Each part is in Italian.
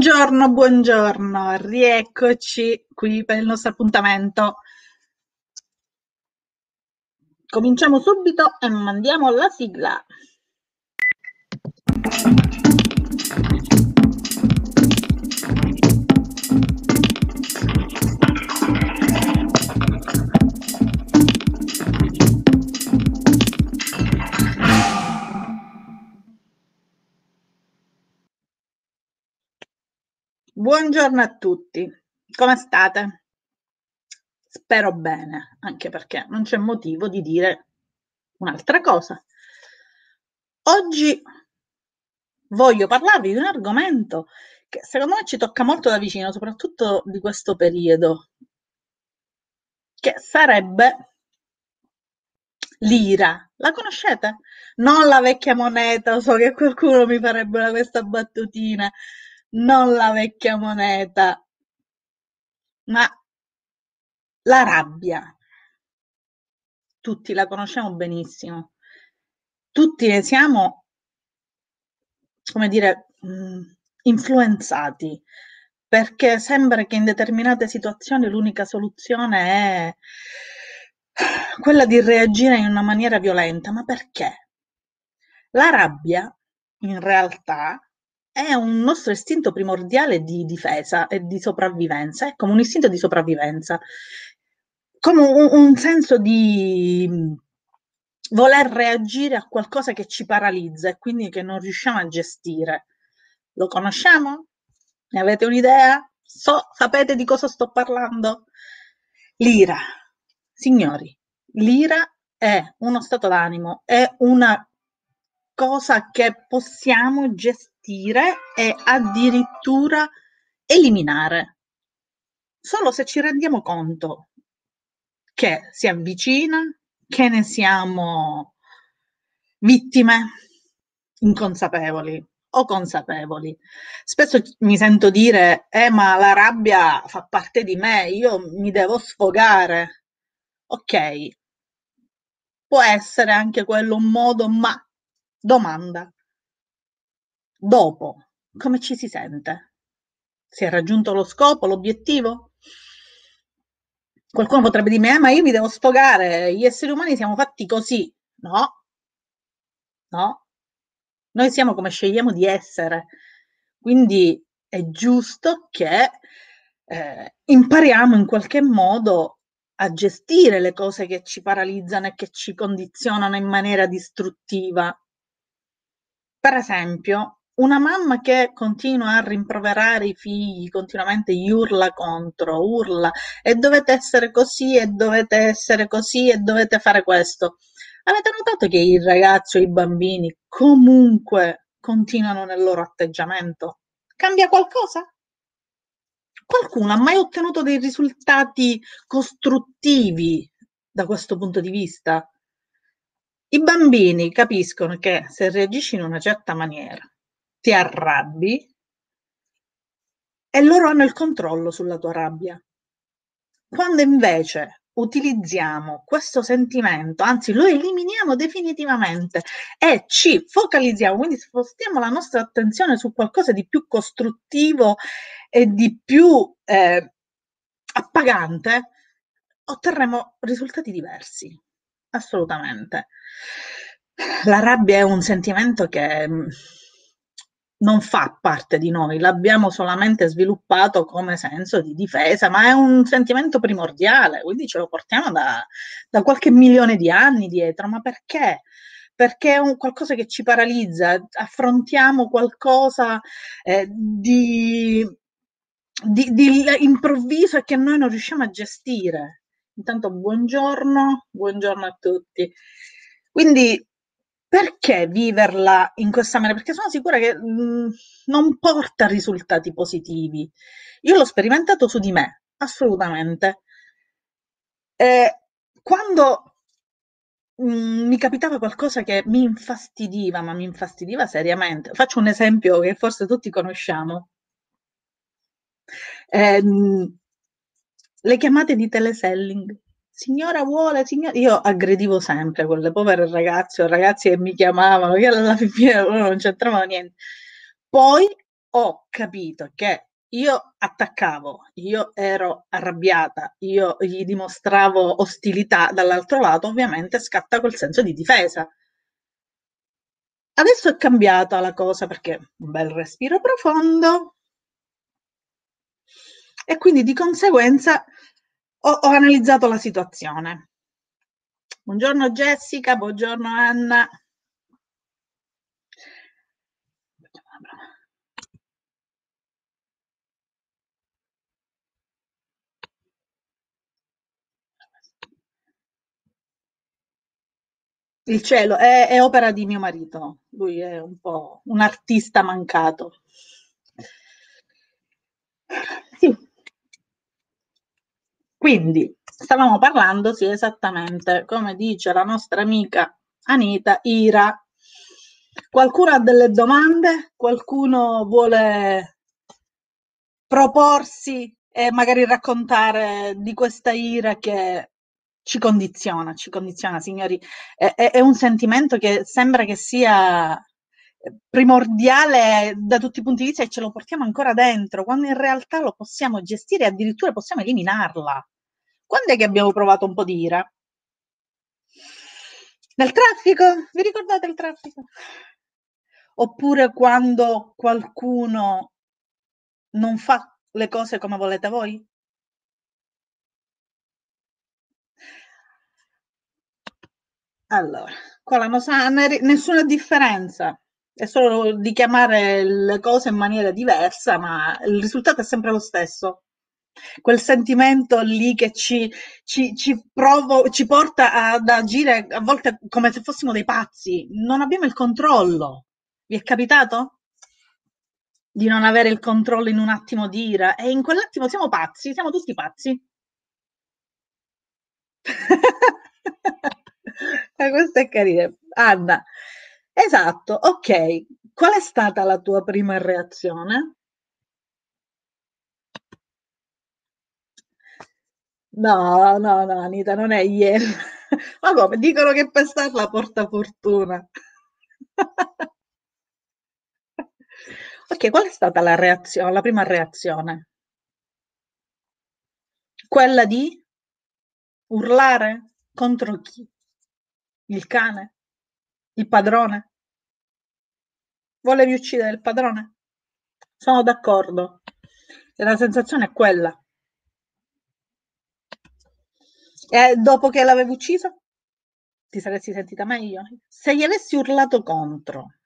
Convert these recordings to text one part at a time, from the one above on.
Buongiorno, buongiorno, rieccoci qui per il nostro appuntamento. Cominciamo subito e mandiamo la sigla. Buongiorno a tutti, come state? Spero bene, anche perché non c'è motivo di dire un'altra cosa. Oggi voglio parlarvi di un argomento che secondo me ci tocca molto da vicino, soprattutto di questo periodo, che sarebbe l'ira. La conoscete? Non la vecchia moneta, so che qualcuno mi farebbe questa battutina non la vecchia moneta, ma la rabbia. Tutti la conosciamo benissimo. Tutti ne siamo, come dire, mh, influenzati, perché sembra che in determinate situazioni l'unica soluzione è quella di reagire in una maniera violenta. Ma perché? La rabbia, in realtà, è un nostro istinto primordiale di difesa e di sopravvivenza, è come un istinto di sopravvivenza, come un, un senso di voler reagire a qualcosa che ci paralizza e quindi che non riusciamo a gestire. Lo conosciamo? Ne avete un'idea? So, sapete di cosa sto parlando? L'ira. Signori, l'ira è uno stato d'animo, è una cosa che possiamo gestire e addirittura eliminare. Solo se ci rendiamo conto che si avvicina, che ne siamo vittime inconsapevoli o consapevoli. Spesso mi sento dire, eh ma la rabbia fa parte di me, io mi devo sfogare. Ok, può essere anche quello un modo, ma Domanda: dopo come ci si sente? Si è raggiunto lo scopo, l'obiettivo? Qualcuno potrebbe dirmi: "Eh, ma io mi devo sfogare, gli esseri umani siamo fatti così". No. No. Noi siamo come scegliamo di essere. Quindi è giusto che, ehm, impariamo in qualche modo a gestire le cose che ci paralizzano e che ci condizionano in maniera distruttiva. Per esempio, una mamma che continua a rimproverare i figli, continuamente gli urla contro, urla e dovete essere così e dovete essere così e dovete fare questo. Avete notato che i ragazzi o i bambini comunque continuano nel loro atteggiamento? Cambia qualcosa? Qualcuno ha mai ottenuto dei risultati costruttivi da questo punto di vista? I bambini capiscono che se reagisci in una certa maniera, ti arrabbi e loro hanno il controllo sulla tua rabbia. Quando invece utilizziamo questo sentimento, anzi lo eliminiamo definitivamente e ci focalizziamo, quindi spostiamo la nostra attenzione su qualcosa di più costruttivo e di più eh, appagante, otterremo risultati diversi assolutamente. La rabbia è un sentimento che mm, non fa parte di noi, l'abbiamo solamente sviluppato come senso di difesa, ma è un sentimento primordiale, quindi ce lo portiamo da, da qualche milione di anni dietro. Ma perché? Perché è un qualcosa che ci paralizza, affrontiamo qualcosa eh, di, di, di improvviso e che noi non riusciamo a gestire. Intanto buongiorno, buongiorno a tutti. Quindi perché viverla in questa maniera? Perché sono sicura che mh, mhmm, non porta risultati positivi. Io l'ho sperimentato su di me, assolutamente. E quando mh, mhmm, mi capitava qualcosa che mi infastidiva, ma mi infastidiva seriamente. Faccio un esempio che forse tutti conosciamo. Eh, le chiamate di teleselling. Signora vuole, signora... Io aggredivo sempre quelle povere ragazze o ragazzi che mi chiamavano, che alla fine non c'entravano niente. Poi ho capito che io attaccavo, io ero arrabbiata, io gli dimostravo ostilità, dall'altro lato ovviamente scatta quel senso di difesa. Adesso è cambiata la cosa perché un bel respiro profondo e quindi di conseguenza ho, ho analizzato la situazione. Buongiorno Jessica, buongiorno Anna. Il cielo è, è opera di mio marito, lui è un po' un artista mancato. Quindi, stavamo parlando, sì, esattamente, come dice la nostra amica Anita, Ira. Qualcuno ha delle domande? Qualcuno vuole proporsi e magari raccontare di questa ira che ci condiziona, ci condiziona, signori. È, è, è un sentimento che sembra che sia primordiale da tutti i punti di vista e ce lo portiamo ancora dentro, quando in realtà lo possiamo gestire e addirittura possiamo eliminarla. Quando è che abbiamo provato un po' di ira? Nel traffico? Vi ricordate il traffico? Oppure quando qualcuno non fa le cose come volete voi? Allora, qua la nostra nessuna differenza, è solo di chiamare le cose in maniera diversa, ma il risultato è sempre lo stesso. Quel sentimento lì che ci, ci, ci, provo, ci porta ad agire a volte come se fossimo dei pazzi. Non abbiamo il controllo. Vi è capitato? Di non avere il controllo in un attimo di ira e in quell'attimo siamo pazzi, siamo tutti pazzi. Questo è carino. Anna, esatto, ok. Qual è stata la tua prima reazione? No, no, no, Anita, non è ieri. Ma come? Dicono che pestarla porta fortuna. ok, qual è stata la reazione, la prima reazione? Quella di urlare contro chi? Il cane? Il padrone? Volevi uccidere il padrone? Sono d'accordo. E la sensazione è quella. E dopo che l'avevo ucciso? Ti saresti sentita meglio? Se gli avessi urlato contro,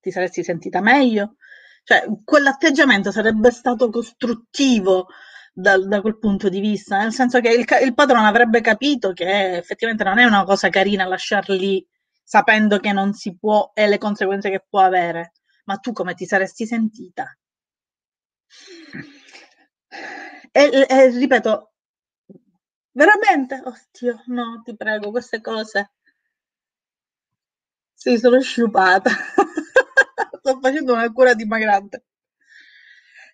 ti saresti sentita meglio? Cioè, quell'atteggiamento sarebbe stato costruttivo da, da, quel punto di vista, nel senso che il, il, padrone avrebbe capito che effettivamente non è una cosa carina lasciarli sapendo che non si può e le conseguenze che può avere, ma tu come ti saresti sentita? E, e ripeto, veramente, oddio, no, ti prego, queste cose. Sì, sono sciupata. Sto facendo una cura dimagrante.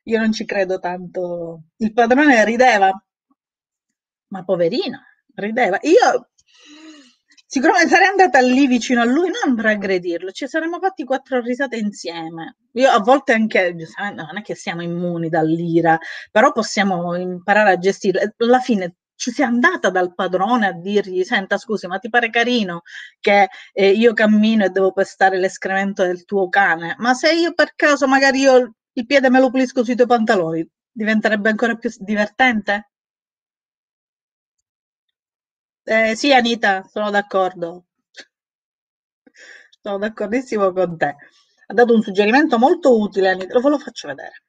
Io non ci credo tanto. Il padrone rideva, ma poverino, rideva. Io sicuramente sarei andata lì vicino a lui, non per aggredirlo, ci saremmo fatti quattro risate insieme. Io a volte anche, non è che siamo immuni dall'ira, però possiamo imparare a gestirla. Alla fine ci sei andata dal padrone a dirgli, senta scusi, ma ti pare carino che eh, io cammino e devo pestare l'escremento del tuo cane? Ma se io per caso magari io il piede me lo pulisco sui tuoi pantaloni, diventerebbe ancora più divertente? Eh, sì, Anita, sono d'accordo. Sono d'accordissimo con te. Ha dato un suggerimento molto utile, Anita, ve lo faccio vedere.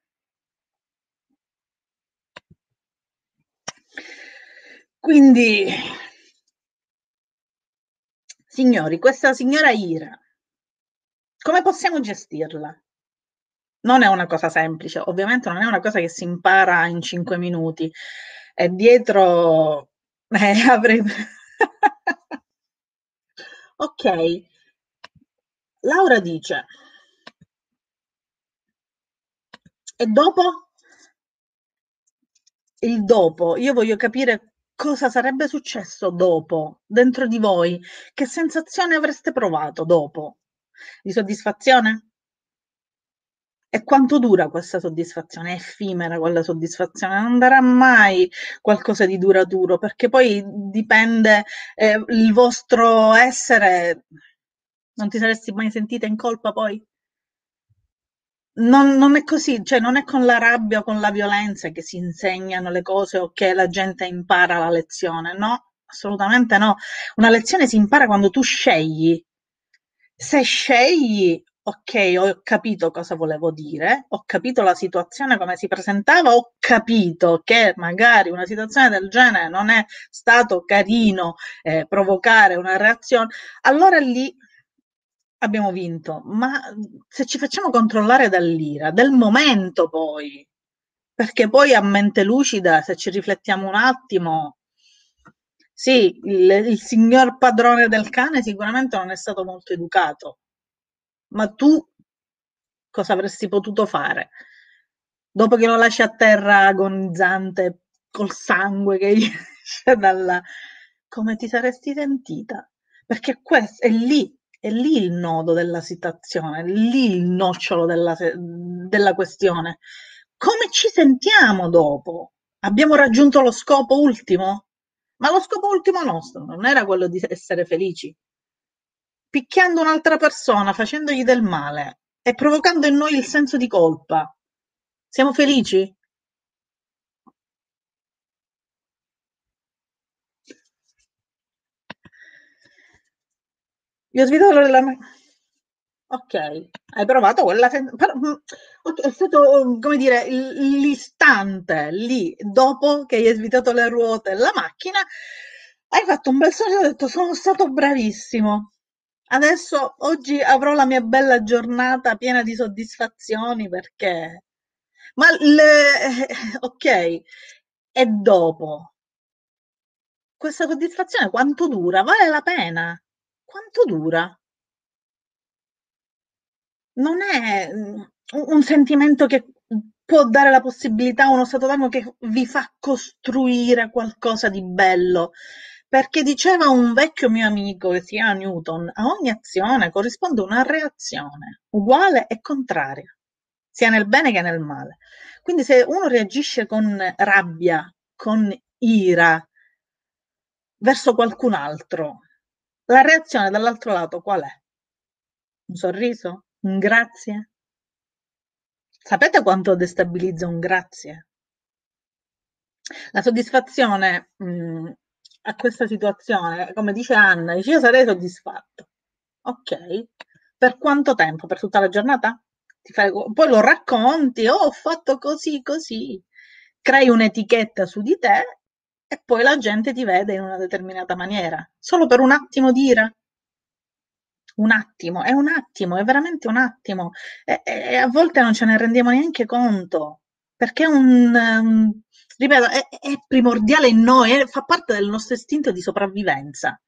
Quindi, signori, questa signora Ira, come possiamo gestirla? non è una cosa semplice, ovviamente non è una cosa che si impara in cinque minuti. E dietro eh, avrei... ok, Laura dice, e dopo? Il dopo, io voglio capire cosa sarebbe successo dopo, dentro di voi, che sensazione avreste provato dopo? Di soddisfazione? E quanto dura questa soddisfazione? È effimera quella soddisfazione, non darà mai qualcosa di duraturo, perché poi dipende eh, il vostro essere. Non ti saresti mai sentita in colpa poi? Non, non è così, cioè non è con la rabbia o con la violenza che si insegnano le cose o che la gente impara la lezione, no, assolutamente no. Una lezione si impara quando tu scegli. Se scegli ok, ho capito cosa volevo dire, ho capito la situazione come si presentava, ho capito che magari una situazione del genere non è stato carino eh, provocare una reazione, allora lì abbiamo vinto. Ma se ci facciamo controllare dall'ira, del momento poi, perché poi a mente lucida, se ci riflettiamo un attimo, sì, il, il signor padrone del cane sicuramente non è stato molto educato, ma tu cosa avresti potuto fare? Dopo che lo lasci a terra agonizzante, col sangue che esce dalla... come ti saresti sentita? Perché questo è lì, è lì il nodo della situazione, è lì il nocciolo della, della questione. Come ci sentiamo dopo? Abbiamo raggiunto lo scopo ultimo? Ma lo scopo ultimo nostro non era quello di essere felici, picchiando un'altra persona, facendogli del male e provocando in noi il senso di colpa. Siamo felici? Io ho svitato della... Ok, hai provato quella... Mm, è stato, come dire, l'istante lì, dopo che hai svitato le ruote e la macchina, hai fatto un bel sorriso e hai detto sono stato bravissimo. Adesso oggi avrò la mia bella giornata piena di soddisfazioni perché... Ma le... ok, e dopo? Questa soddisfazione quanto dura? Vale la pena? Quanto dura? Non è un sentimento che può dare la possibilità a uno stato d'animo che vi fa costruire qualcosa di bello. Perché diceva un vecchio mio amico che si chiama Newton, a ogni azione corrisponde una reazione, uguale e contraria, sia nel bene che nel male. Quindi se uno reagisce con rabbia, con ira verso qualcun altro, la reazione dall'altro lato qual è? Un sorriso? Un grazie? Sapete quanto destabilizza un grazie? La soddisfazione mh, mm, a questa situazione, come dice Anna, dice io sarei soddisfatto. Ok, per quanto tempo? Per tutta la giornata? Fai, poi lo racconti, oh, ho fatto così, così. Crei un'etichetta su di te e poi la gente ti vede in una determinata maniera. Solo per un attimo di? Un attimo, è un attimo, è veramente un attimo. E, e a volte non ce ne rendiamo neanche conto, perché è un... Um, ripeto, è, è primordiale in noi, è, fa parte del nostro istinto di sopravvivenza.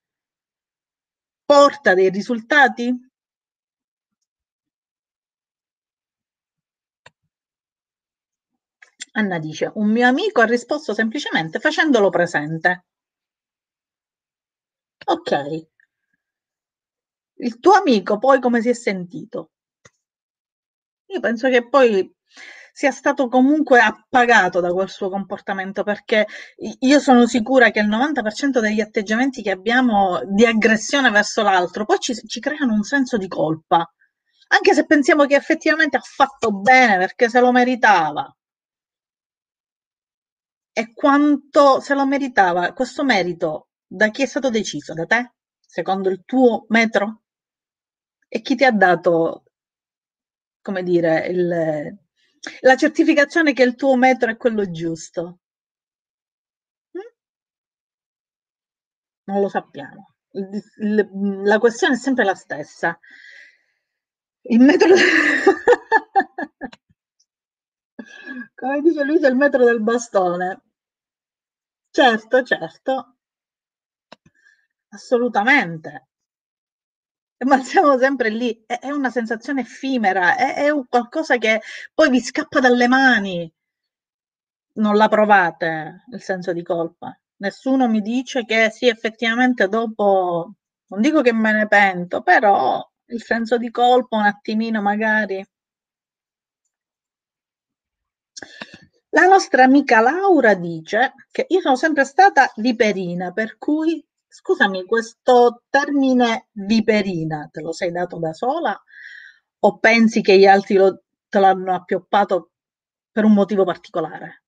Porta dei risultati? Anna dice, un mio amico ha risposto semplicemente facendolo presente. Ok. Il tuo amico poi come si è sentito? Io penso che poi sia stato comunque appagato da quel suo comportamento, perché io sono sicura che il 90% degli atteggiamenti che abbiamo di aggressione verso l'altro poi ci, ci creano un senso di colpa, anche se pensiamo che effettivamente ha fatto bene perché se lo meritava. E quanto se lo meritava questo merito da chi è stato deciso? Da te? Secondo il tuo metro? E chi ti ha dato, come dire, il, la certificazione che il tuo metro è quello giusto. Mm? Non lo sappiamo. la questione è sempre la stessa. Il metro... Come dice lui, il metro del bastone. Certo, certo. Assolutamente ma siamo sempre lì, è, è una sensazione effimera, è, è, un qualcosa che poi vi scappa dalle mani. Non la provate il senso di colpa. Nessuno mi dice che sì, effettivamente dopo, non dico che me ne pento, però il senso di colpa un attimino magari La nostra amica Laura dice che io sono sempre stata viperina, per cui, scusami, questo termine viperina te lo sei dato da sola o pensi che gli altri lo, te l'hanno appioppato per un motivo particolare?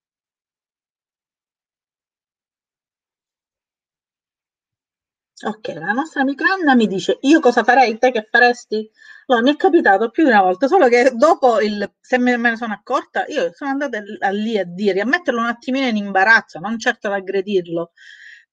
Ok, la nostra amica Anna mi dice: Io cosa farei? Te che faresti? Allora, mi è capitato più di una volta, solo che dopo, il, se me, ne sono accorta, io sono andata lì a dire, a metterlo un attimino in imbarazzo, non certo ad aggredirlo,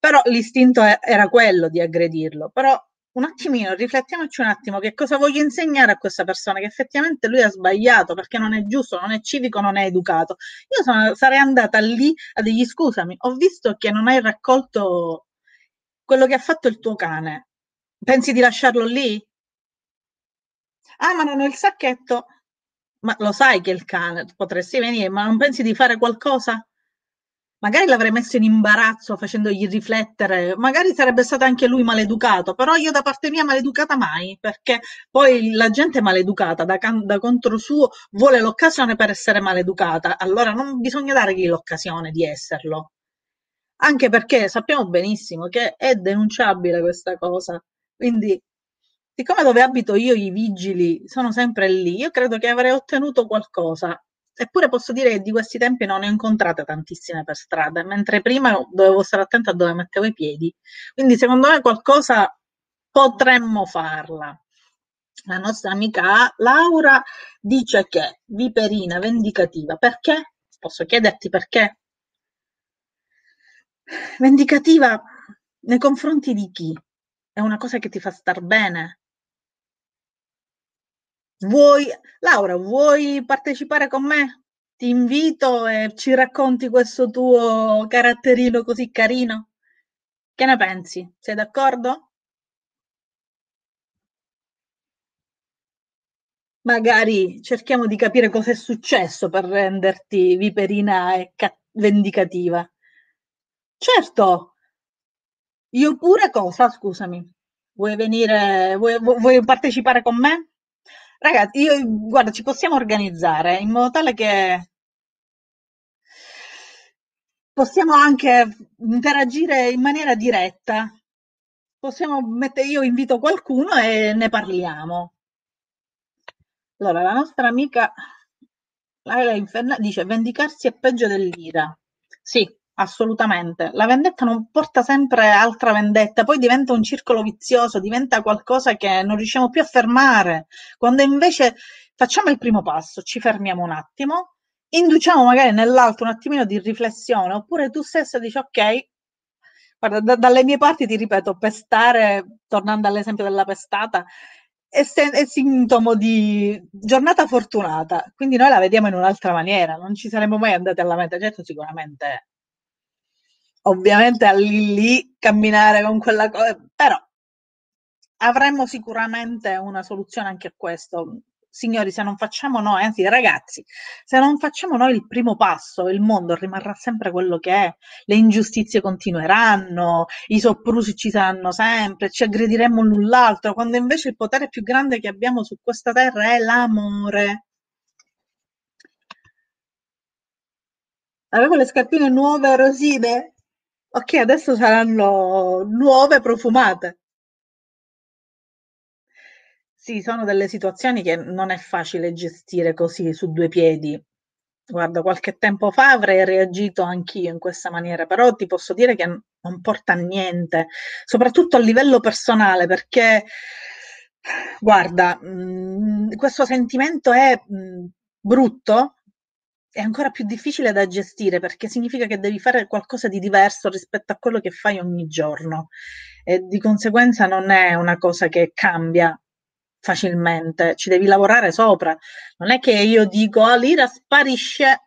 però l'istinto era quello di aggredirlo. Però un attimino, riflettiamoci un attimo, che cosa voglio insegnare a questa persona? Che effettivamente lui ha sbagliato, perché non è giusto, non è civico, non è educato. Io sono, sarei andata lì a dirgli scusami, ho visto che non hai raccolto quello che ha fatto il tuo cane. Pensi di lasciarlo lì? Ah, ma non ho il sacchetto. Ma lo sai che il cane potresti venire, ma non pensi di fare qualcosa? Magari l'avrei messo in imbarazzo facendogli riflettere, magari sarebbe stato anche lui maleducato, però io da parte mia maleducata mai, perché poi la gente maleducata da, da contro suo vuole l'occasione per essere maleducata, allora non bisogna dargli l'occasione di esserlo anche perché sappiamo benissimo che è denunciabile questa cosa. Quindi, siccome dove abito io i vigili sono sempre lì, io credo che avrei ottenuto qualcosa. Eppure posso dire che di questi tempi non ne ho incontrate tantissime per strada, mentre prima dovevo stare attenta a dove mettevo i piedi. Quindi secondo me qualcosa potremmo farla. La nostra amica Laura dice che viperina vendicativa. Perché? Posso chiederti perché? Vendicativa nei confronti di chi? È una cosa che ti fa star bene? Vuoi, Laura, vuoi partecipare con me? Ti invito e ci racconti questo tuo caratterino così carino? Che ne pensi? Sei d'accordo? Magari cerchiamo di capire cosa è successo per renderti viperina e vendicativa. Certo! Io pure cosa, scusami? Vuoi venire, vuoi, vuoi partecipare con me? Ragazzi, io, guarda, ci possiamo organizzare in modo tale che possiamo anche interagire in maniera diretta. Possiamo mettere, io invito qualcuno e ne parliamo. Allora, la nostra amica Laila Inferna dice vendicarsi è peggio dell'ira. Sì, Assolutamente. La vendetta non porta sempre altra vendetta, poi diventa un circolo vizioso, diventa qualcosa che non riusciamo più a fermare. Quando invece facciamo il primo passo, ci fermiamo un attimo, induciamo magari nell'altro un attimino di riflessione, oppure tu stessa dici ok, guarda, da, dalle mie parti ti ripeto, pestare, tornando all'esempio della pestata, è, se- è sintomo di giornata fortunata, quindi noi la vediamo in un'altra maniera, non ci saremmo mai andati alla meta, certo sicuramente ovviamente a lì lì camminare con quella cosa, però avremmo sicuramente una soluzione anche a questo. Signori, se non facciamo noi, anzi ragazzi, se non facciamo noi il primo passo, il mondo rimarrà sempre quello che è, le ingiustizie continueranno, i soprusi ci saranno sempre, ci aggrediremo l'un l'altro, quando invece il potere più grande che abbiamo su questa terra è l'amore. Avevo le scarpine nuove rosine? Ok, adesso saranno nuove profumate. Sì, sono delle situazioni che non è facile gestire così su due piedi. Guarda, qualche tempo fa avrei reagito anch'io in questa maniera, però ti posso dire che non porta a niente, soprattutto a livello personale, perché guarda, mh, mm, questo sentimento è mh, mm, brutto, è ancora più difficile da gestire perché significa che devi fare qualcosa di diverso rispetto a quello che fai ogni giorno e di conseguenza non è una cosa che cambia facilmente, ci devi lavorare sopra. Non è che io dico ah, l'ira sparisce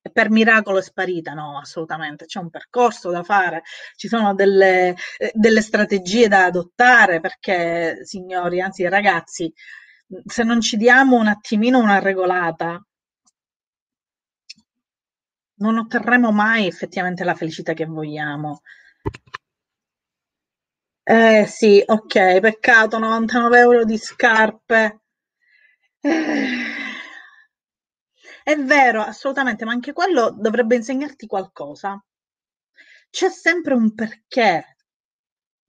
e per miracolo è sparita, no, assolutamente, c'è un percorso da fare, ci sono delle, eh, delle strategie da adottare perché, signori, anzi ragazzi, se non ci diamo un attimino una regolata, non otterremo mai effettivamente la felicità che vogliamo. Eh sì, ok, peccato, 99 euro di scarpe. Eh, È vero, assolutamente, ma anche quello dovrebbe insegnarti qualcosa. C'è sempre un perché,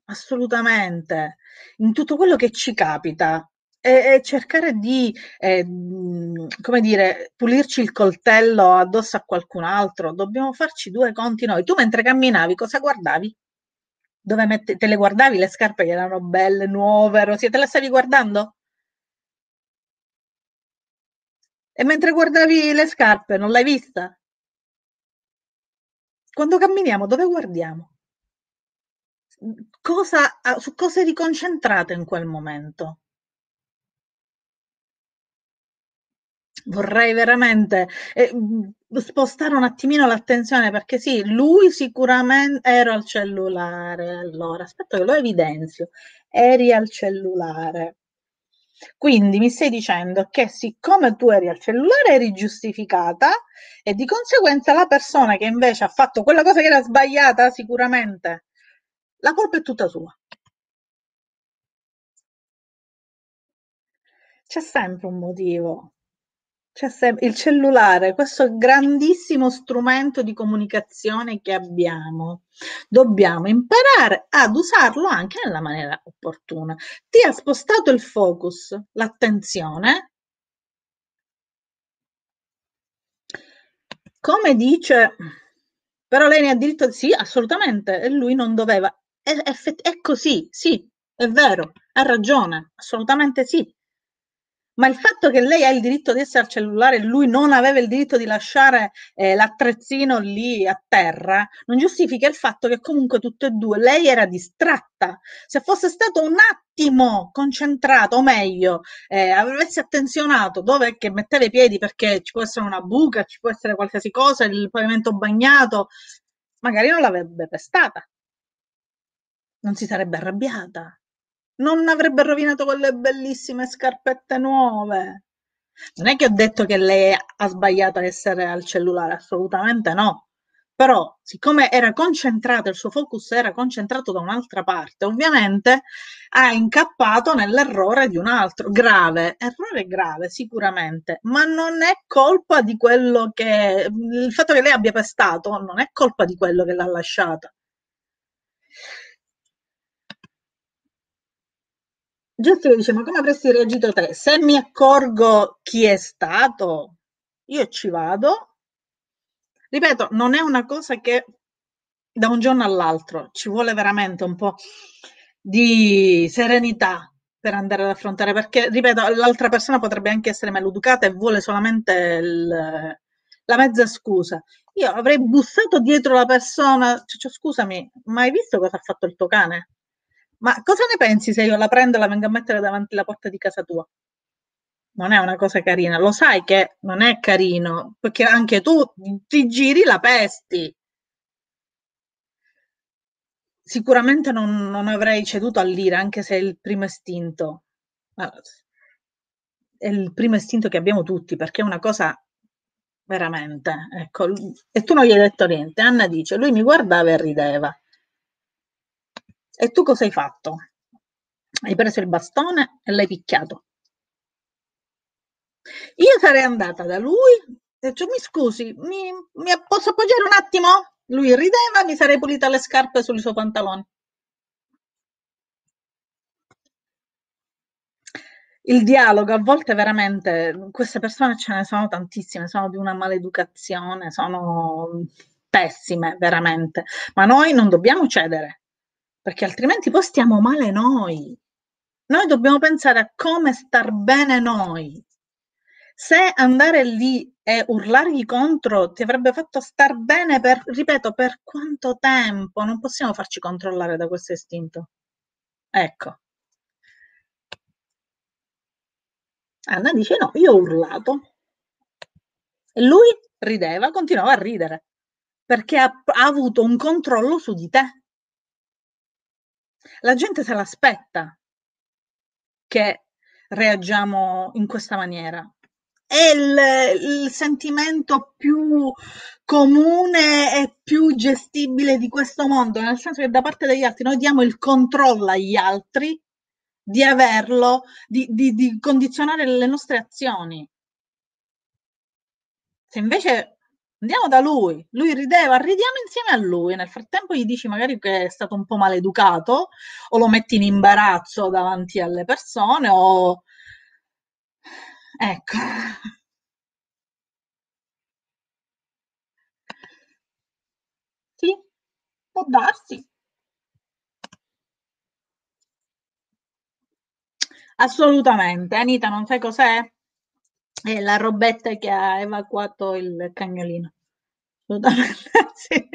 assolutamente, in tutto quello che ci capita. E, cercare di, eh, come dire, pulirci il coltello addosso a qualcun altro, dobbiamo farci due conti noi. Tu mentre camminavi cosa guardavi? Dove mette, te le guardavi le scarpe che erano belle, nuove, rosine, te le stavi guardando? E mentre guardavi le scarpe, non l'hai vista? Quando camminiamo, dove guardiamo? Cosa, su cosa eri concentrata in quel momento? Vorrei veramente eh, spostare un attimino l'attenzione perché sì, lui sicuramente ero al cellulare. Allora, aspetta che lo evidenzio. Eri al cellulare. Quindi mi stai dicendo che siccome tu eri al cellulare eri giustificata e di conseguenza la persona che invece ha fatto quella cosa che era sbagliata sicuramente, la colpa è tutta sua. C'è sempre un motivo. C'è sempre il cellulare, questo grandissimo strumento di comunicazione che abbiamo. Dobbiamo imparare ad usarlo anche nella maniera opportuna. Ti ha spostato il focus, l'attenzione. Come dice, però lei ne ha diritto, sì, assolutamente, e lui non doveva. È, è, è così, sì, è vero, ha ragione, assolutamente sì ma il fatto che lei ha il diritto di essere al cellulare e lui non aveva il diritto di lasciare eh, l'attrezzino lì a terra, non giustifica il fatto che comunque tutte e due, lei era distratta. Se fosse stato un attimo concentrato, o meglio, eh, avesse attenzionato dove che metteva i piedi perché ci può essere una buca, ci può essere qualsiasi cosa, il pavimento bagnato, magari non l'avrebbe pestata. Non si sarebbe arrabbiata non avrebbe rovinato quelle bellissime scarpette nuove. Non è che ho detto che lei ha sbagliato a essere al cellulare, assolutamente no. Però, siccome era concentrato, il suo focus era concentrato da un'altra parte, ovviamente ha incappato nell'errore di un altro. Grave, errore grave sicuramente, ma non è colpa di quello che... Il fatto che lei abbia pestato non è colpa di quello che l'ha lasciata. Jessica dice: Ma come avresti reagito te? Se mi accorgo chi è stato, io ci vado. Ripeto, non è una cosa che da un giorno all'altro ci vuole veramente un po' di serenità per andare ad affrontare, perché, ripeto, l'altra persona potrebbe anche essere maleducata e vuole solamente il, la mezza scusa. Io avrei bussato dietro la persona, cioè, scusami, ma hai visto cosa ha fatto il tuo cane? Ma cosa ne pensi se io la prendo e la vengo a mettere davanti alla porta di casa tua? Non è una cosa carina, lo sai che non è carino, perché anche tu ti giri la pesti. Sicuramente non, non avrei ceduto all'ira, anche se è il primo istinto. È il primo istinto che abbiamo tutti, perché è una cosa veramente, ecco, e tu non gli hai detto niente. Anna dice, lui mi guardava e rideva. E tu cosa hai fatto? Hai preso il bastone e l'hai picchiato. Io sarei andata da lui e detto, mi scusi, mi, mi posso appoggiare un attimo? Lui rideva, mi sarei pulita le scarpe sui suoi pantaloni. Il dialogo a volte veramente, queste persone ce ne sono tantissime, sono di una maleducazione, sono pessime veramente, ma noi non dobbiamo cedere perché altrimenti poi stiamo male noi. Noi dobbiamo pensare a come star bene noi. Se andare lì e urlargli contro ti avrebbe fatto star bene per, ripeto, per quanto tempo? Non possiamo farci controllare da questo istinto. Ecco. Anna dice no, io ho urlato. E lui rideva, continuava a ridere, perché ha, ha avuto un controllo su di te. La gente se l'aspetta che reagiamo in questa maniera. È il, il sentimento più comune e più gestibile di questo mondo, nel senso che da parte degli altri noi diamo il controllo agli altri di averlo, di, di, di condizionare le nostre azioni. Se invece andiamo da lui, lui rideva, ridiamo insieme a lui, nel frattempo gli dici magari che è stato un po' maleducato o lo metti in imbarazzo davanti alle persone o... Ecco. Sì, può darsi. Assolutamente. Anita, non sai cos'è? È la robetta che ha evacuato il cagnolino. Sì.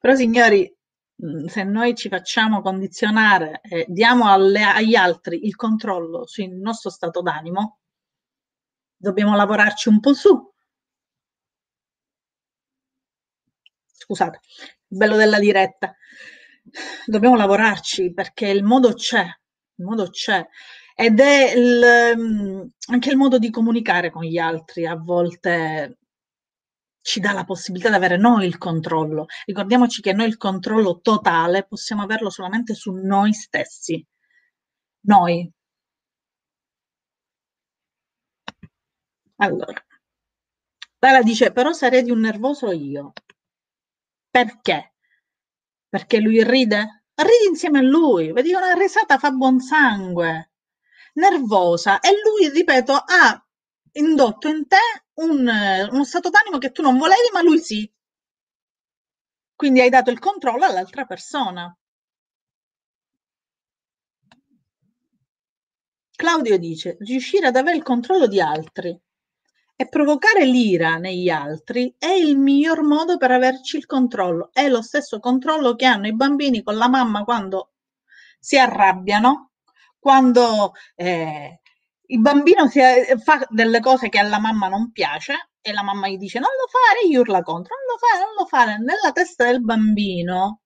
Però signori, mh, se noi ci facciamo condizionare e diamo alle- agli altri il controllo sul nostro stato d'animo, dobbiamo lavorarci un po' su. Scusate, il bello della diretta. Dobbiamo lavorarci perché il modo c'è, il modo c'è. Ed è il, mm, anche il modo di comunicare con gli altri a volte ci dà la possibilità di avere noi il controllo. Ricordiamoci che noi il controllo totale possiamo averlo solamente su noi stessi. Noi. Allora, Bella dice, però sarei di un nervoso io. Perché? Perché lui ride? Ridi insieme a lui, vedi una risata fa buon sangue. Nervosa e lui, ripeto, ha indotto in te un, uno stato d'animo che tu non volevi, ma lui sì. Quindi hai dato il controllo all'altra persona. Claudio dice: riuscire ad avere il controllo di altri e provocare l'ira negli altri è il miglior modo per averci il controllo. È lo stesso controllo che hanno i bambini con la mamma quando si arrabbiano, quando eh, il bambino si, eh, fa delle cose che alla mamma non piace e la mamma gli dice non lo fare, gli urla contro, non lo fare, non lo fare. Nella testa del bambino,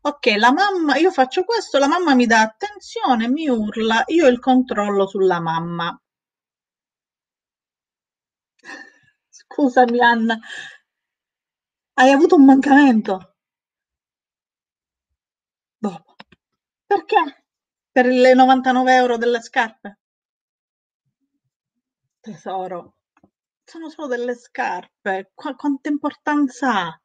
ok, la mamma, io faccio questo, la mamma mi dà attenzione, mi urla, io ho il controllo sulla mamma. Scusami Anna, hai avuto un mancamento? Dopo. Perché? Per le 99 euro delle scarpe? Tesoro, sono solo delle scarpe. Qua- quanta importanza ha?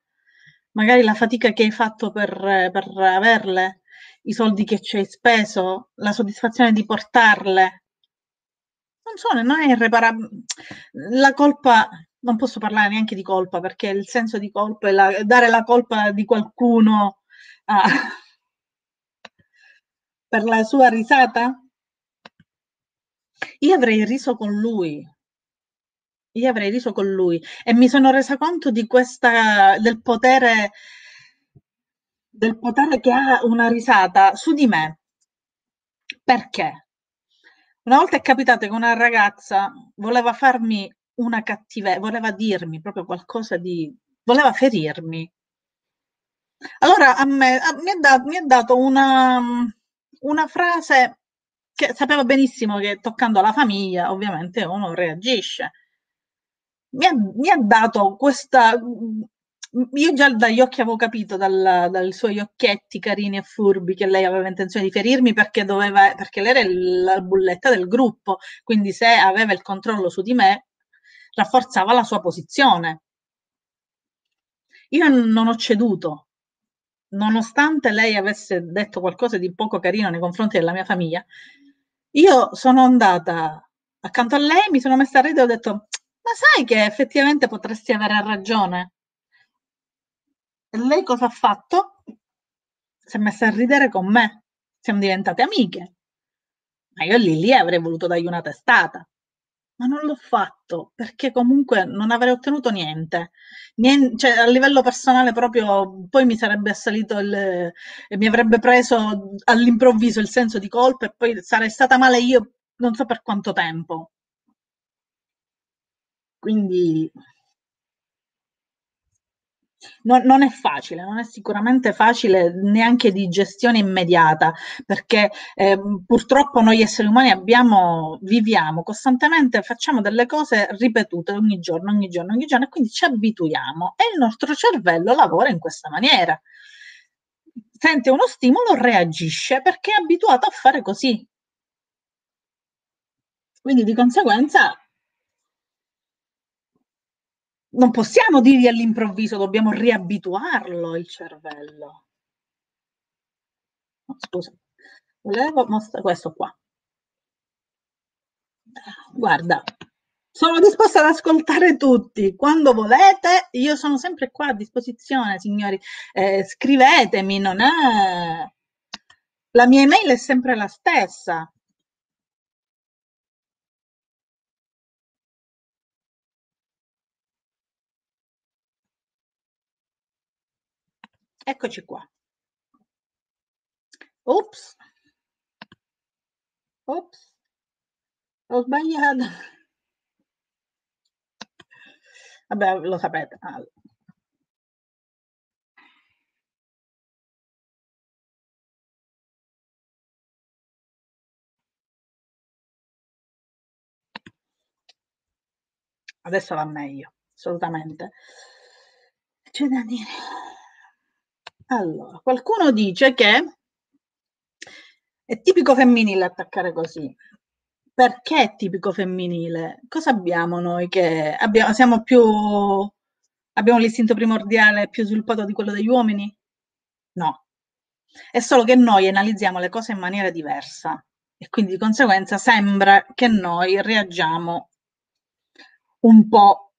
Magari la fatica che hai fatto per, per averle, i soldi che ci hai speso, la soddisfazione di portarle. Non so, non è irreparabile. La colpa, non posso parlare neanche di colpa perché il senso di colpa è la- dare la colpa di qualcuno a- per la sua risata. Io avrei riso con lui. Io avrei riso con lui e mi sono resa conto di questa, del potere, del potere che ha una risata su di me. Perché? Una volta è capitato che una ragazza voleva farmi una cattiveria, voleva dirmi proprio qualcosa di... voleva ferirmi. Allora a me a, mi, ha dato, mi ha dato una, una frase che sapeva benissimo che toccando la famiglia ovviamente uno reagisce mi ha, mi ha dato questa... Io già dagli occhi avevo capito, dal, dai suoi occhietti carini e furbi, che lei aveva intenzione di ferirmi perché, doveva, perché lei era la bulletta del gruppo, quindi se aveva il controllo su di me, rafforzava la sua posizione. Io non ho ceduto, nonostante lei avesse detto qualcosa di poco carino nei confronti della mia famiglia, io sono andata accanto a lei, mi sono messa a ridere e ho detto ma sai che effettivamente potresti avere ragione? E lei cosa ha fatto? Si è messa a ridere con me. Siamo diventate amiche. Ma io lì lì avrei voluto dargli una testata. Ma non l'ho fatto perché comunque non avrei ottenuto niente. niente cioè, a livello personale proprio poi mi sarebbe assalito il, e mi avrebbe preso all'improvviso il senso di colpa e poi sarei stata male io non so per quanto tempo. Quindi non, non è facile, non è sicuramente facile neanche di gestione immediata, perché eh, purtroppo noi esseri umani abbiamo, viviamo costantemente, facciamo delle cose ripetute ogni giorno, ogni giorno, ogni giorno, e quindi ci abituiamo e il nostro cervello lavora in questa maniera. Sente uno stimolo, reagisce perché è abituato a fare così. Quindi di conseguenza non possiamo dirgli all'improvviso, dobbiamo riabituarlo il cervello. Scusa, volevo mostrare questo qua. Guarda, sono disposta ad ascoltare tutti quando volete. Io sono sempre qua a disposizione, signori. Eh, scrivetemi, non è. La mia email è sempre la stessa. Eccoci qua. Ops. Ops. Ho sbagliato. Vabbè, lo sapete. Allora. Adesso va meglio, assolutamente. C'è da dire. Allora, qualcuno dice che è tipico femminile attaccare così. Perché è tipico femminile? Cosa abbiamo noi che abbiamo, siamo più, abbiamo l'istinto primordiale più sviluppato di quello degli uomini? No. È solo che noi analizziamo le cose in maniera diversa e quindi di conseguenza sembra che noi reagiamo un po'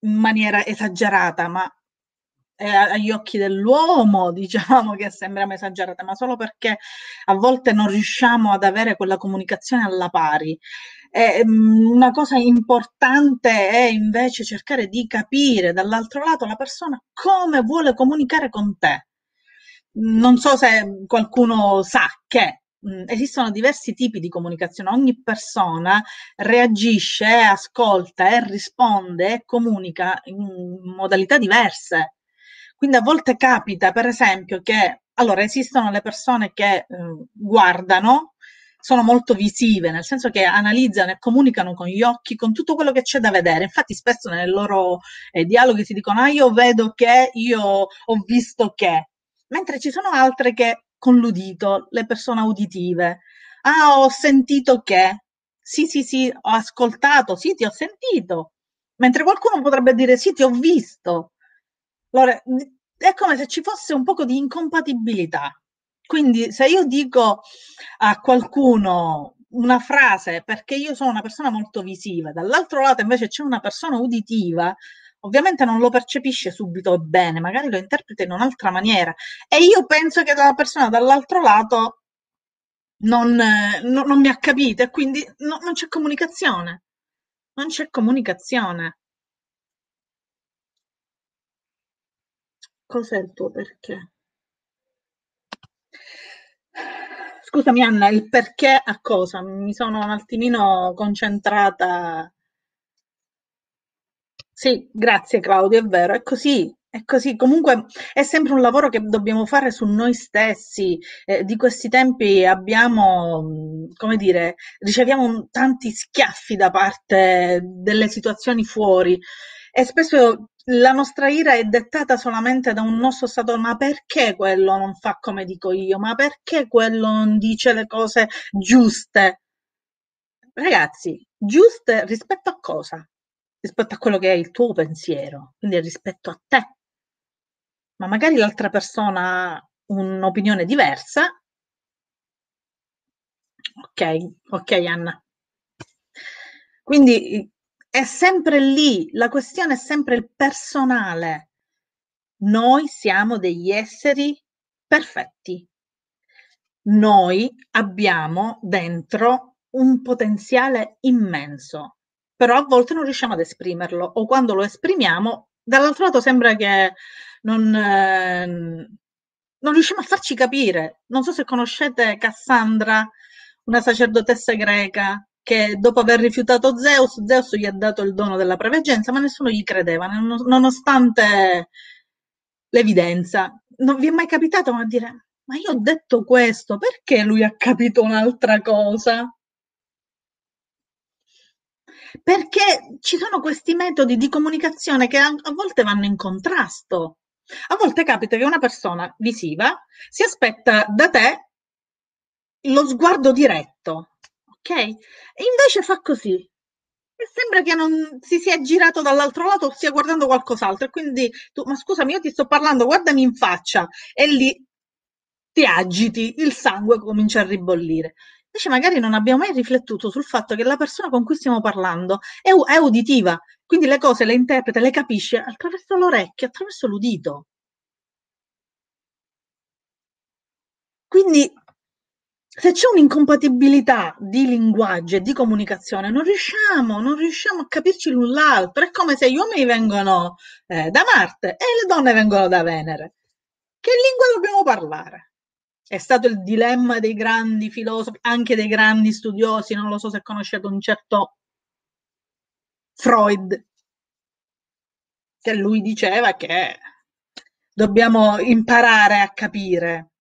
in maniera esagerata, ma è agli occhi dell'uomo, diciamo che sembriamo esagerate, ma solo perché a volte non riusciamo ad avere quella comunicazione alla pari. Um, una cosa importante è invece cercare di capire dall'altro lato la persona come vuole comunicare con te. Non so se qualcuno sa che mh, esistono diversi tipi di comunicazione, ogni persona reagisce, ascolta e risponde e comunica in modalità diverse. Quindi a volte capita, per esempio, che allora esistono le persone che eh, guardano, sono molto visive, nel senso che analizzano e comunicano con gli occhi, con tutto quello che c'è da vedere. Infatti spesso nei loro eh, dialoghi si dicono, ah io vedo che, io ho visto che. Mentre ci sono altre che con l'udito, le persone uditive, ah ho sentito che, sì sì sì, ho ascoltato, sì ti ho sentito. Mentre qualcuno potrebbe dire, sì ti ho visto. Allora, è come se ci fosse un poco di incompatibilità. Quindi se io dico a qualcuno una frase perché io sono una persona molto visiva, dall'altro lato invece c'è una persona uditiva, ovviamente non lo percepisce subito bene, magari lo interpreta in un'altra maniera. E io penso che la persona dall'altro lato non, non, non mi ha capito e quindi no, non c'è comunicazione. Non c'è comunicazione. Cos'è il tuo perché? Scusami Anna, il perché a cosa? Mi sono un attimino concentrata. Sì, grazie Claudio, è vero, è così, è così. Comunque è sempre un lavoro che dobbiamo fare su noi stessi. Eh, di questi tempi abbiamo, come dire, riceviamo tanti schiaffi da parte delle situazioni fuori e spesso la nostra ira è dettata solamente da un nostro stato, ma perché quello non fa come dico io? Ma perché quello non dice le cose giuste? Ragazzi, giuste rispetto a cosa? Rispetto a quello che è il tuo pensiero, quindi rispetto a te. Ma magari l'altra persona ha un'opinione diversa. Ok, ok Anna. Quindi è sempre lì, la questione è sempre il personale. Noi siamo degli esseri perfetti. Noi abbiamo dentro un potenziale immenso, però a volte non riusciamo ad esprimerlo o quando lo esprimiamo, dall'altro lato sembra che non, eh, non riusciamo a farci capire. Non so se conoscete Cassandra, una sacerdotessa greca che dopo aver rifiutato Zeus, Zeus gli ha dato il dono della preveggenza, ma nessuno gli credeva, nonostante l'evidenza. Non vi è mai capitato a dire, ma io ho detto questo, perché lui ha capito un'altra cosa? Perché ci sono questi metodi di comunicazione che a, volte vanno in contrasto. A volte capita che una persona visiva si aspetta da te lo sguardo diretto, ok? E invece fa così. E sembra che non si sia girato dall'altro lato stia guardando qualcos'altro. E quindi tu, ma scusami, io ti sto parlando, guardami in faccia. E lì ti agiti, il sangue comincia a ribollire. Invece magari non abbiamo mai riflettuto sul fatto che la persona con cui stiamo parlando è, è uditiva, quindi le cose le interpreta, le capisce attraverso l'orecchio, attraverso l'udito. Quindi se c'è un'incompatibilità di linguaggio e di comunicazione, non riusciamo, non riusciamo a capirci l'un l'altro. È come se gli uomini vengono eh, da Marte e le donne vengono da Venere. Che lingua dobbiamo parlare? È stato il dilemma dei grandi filosofi, anche dei grandi studiosi, non lo so se conoscete un certo Freud, che lui diceva che dobbiamo imparare a capire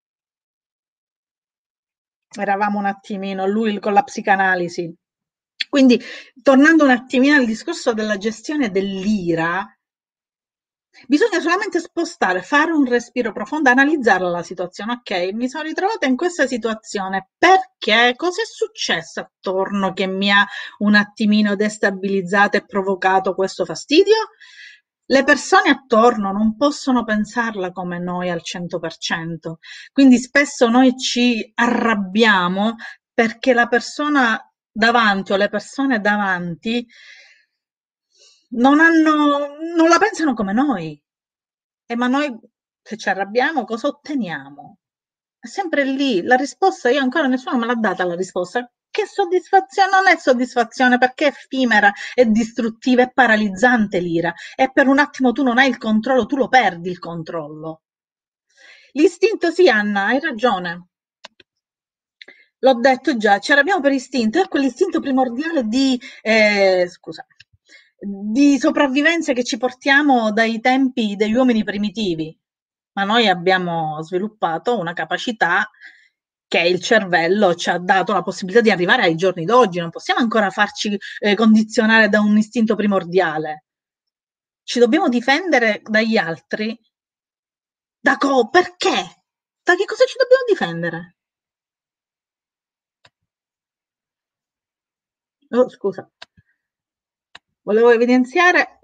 eravamo un attimino, lui con la psicanalisi. Quindi, tornando un attimino al discorso della gestione dell'ira, bisogna solamente spostare, fare un respiro profondo, analizzare la situazione. Ok, mi sono ritrovata in questa situazione perché cosa è successo attorno che mi ha un attimino destabilizzata e provocato questo fastidio? Le persone attorno non possono pensarla come noi al 100%, quindi spesso noi ci arrabbiamo perché la persona davanti o le persone davanti non, hanno, non la pensano come noi. E ma noi se ci arrabbiamo cosa otteniamo? È sempre lì, la risposta io ancora nessuno me l'ha data la risposta che soddisfazione non è soddisfazione perché è effimera, è distruttiva, è paralizzante l'ira e per un attimo tu non hai il controllo, tu lo perdi il controllo. L'istinto sì, Anna, hai ragione. L'ho detto già, ci arrabbiamo per istinto, è quell'istinto primordiale di, eh, scusa, di sopravvivenza che ci portiamo dai tempi degli uomini primitivi, ma noi abbiamo sviluppato una capacità che il cervello ci ha dato la possibilità di arrivare ai giorni d'oggi, non possiamo ancora farci eh, condizionare da un istinto primordiale. Ci dobbiamo difendere dagli altri. Da co- perché? Da che cosa ci dobbiamo difendere? Oh, scusa. Volevo evidenziare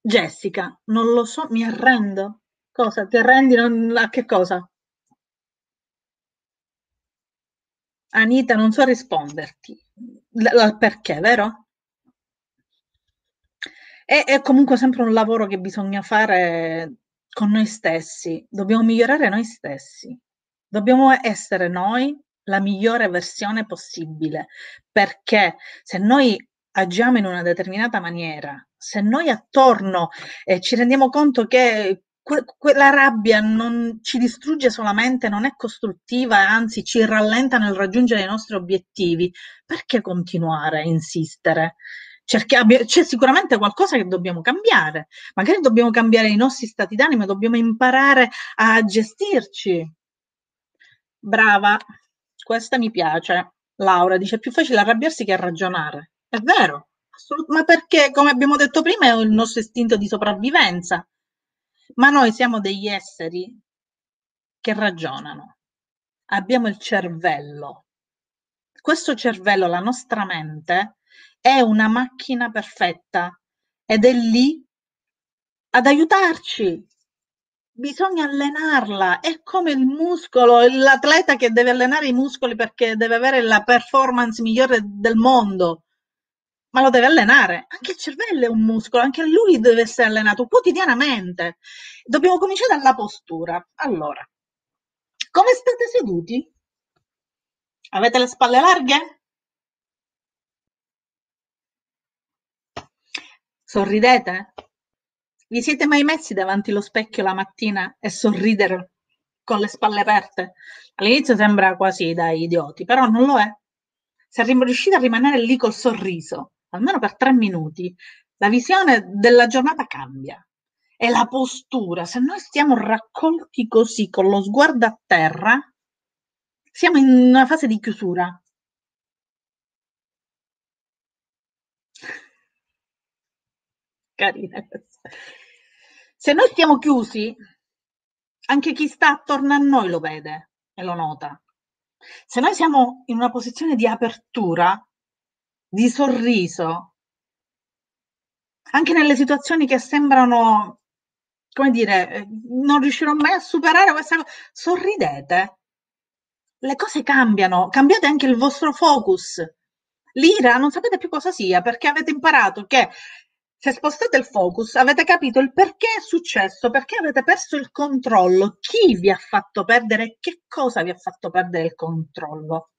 Jessica, non lo so, mi arrendo. Cosa? Ti arrendi non, a che cosa? Anita, non so risponderti. Al perché, vero? È, è comunque sempre un lavoro che bisogna fare con noi stessi, dobbiamo migliorare noi stessi, dobbiamo essere noi la migliore versione possibile, perché se noi agiamo in una determinata maniera, se noi attorno eh, ci rendiamo conto che que- quella rabbia non ci distrugge solamente, non è costruttiva, anzi ci rallenta nel raggiungere i nostri obiettivi, perché continuare a insistere? c'è sicuramente qualcosa che dobbiamo cambiare, magari dobbiamo cambiare i nostri stati d'animo, dobbiamo imparare a gestirci. Brava, questa mi piace. Laura dice: è più facile arrabbiarsi che ragionare. È vero, assolut- ma perché, come abbiamo detto prima, è il nostro istinto di sopravvivenza ma noi siamo degli esseri che ragionano, abbiamo il cervello. Questo cervello, la nostra mente, è una macchina perfetta ed è lì ad aiutarci. Bisogna allenarla, è come il muscolo, l'atleta che deve allenare i muscoli perché deve avere la performance migliore del mondo ma lo deve allenare. Anche il cervello è un muscolo, anche lui deve essere allenato quotidianamente. Dobbiamo cominciare dalla postura. Allora, come state seduti? Avete le spalle larghe? Sorridete? Vi siete mai messi davanti allo specchio la mattina e sorridere con le spalle aperte? All'inizio sembra quasi da idioti, però non lo è. Se riuscite a rimanere lì col sorriso, almeno per tre minuti, la visione della giornata cambia e la postura, se noi stiamo raccolti così con lo sguardo a terra, siamo in una fase di chiusura. Carina Se noi stiamo chiusi, anche chi sta attorno a noi lo vede e lo nota. Se noi siamo in una posizione di apertura, di sorriso, Anche nelle situazioni che sembrano, come dire, eh, non riuscirò mai a superare questa cosa, sorridete. Le cose cambiano, cambiate anche il vostro focus. L'ira non sapete più cosa sia perché avete imparato che se spostate il focus avete capito il perché è successo, perché avete perso il controllo, chi vi ha fatto perdere e che cosa vi ha fatto perdere il controllo.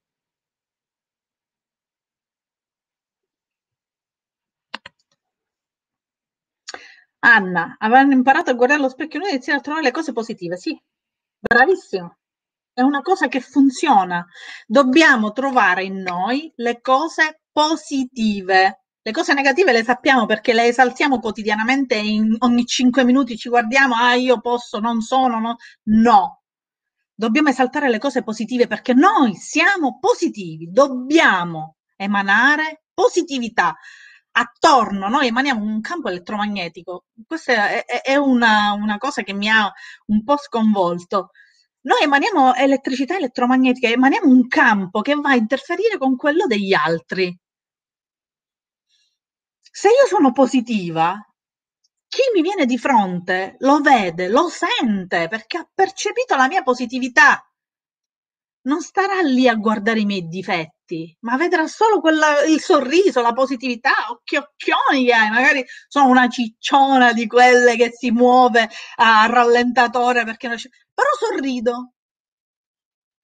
Anna, avranno imparato a guardare allo specchio noi e iniziare a trovare le cose positive. Sì, bravissimo. È una cosa che funziona. Dobbiamo trovare in noi le cose positive. Le cose negative le sappiamo perché le esaltiamo quotidianamente, in ogni cinque minuti ci guardiamo, ah io posso, non sono, no. no. Dobbiamo esaltare le cose positive perché noi siamo positivi, dobbiamo emanare positività attorno noi emaniamo un campo elettromagnetico. Questa è, è una, una, cosa che mi ha un po' sconvolto. Noi emaniamo elettricità elettromagnetica, emaniamo un campo che va a interferire con quello degli altri. Se io sono positiva, chi mi viene di fronte lo vede, lo sente perché ha percepito la mia positività non starà lì a guardare i miei difetti, ma vedrà solo quella, il sorriso, la positività, occhi occhioni che hai, magari sono una cicciona di quelle che si muove a rallentatore perché non però sorrido.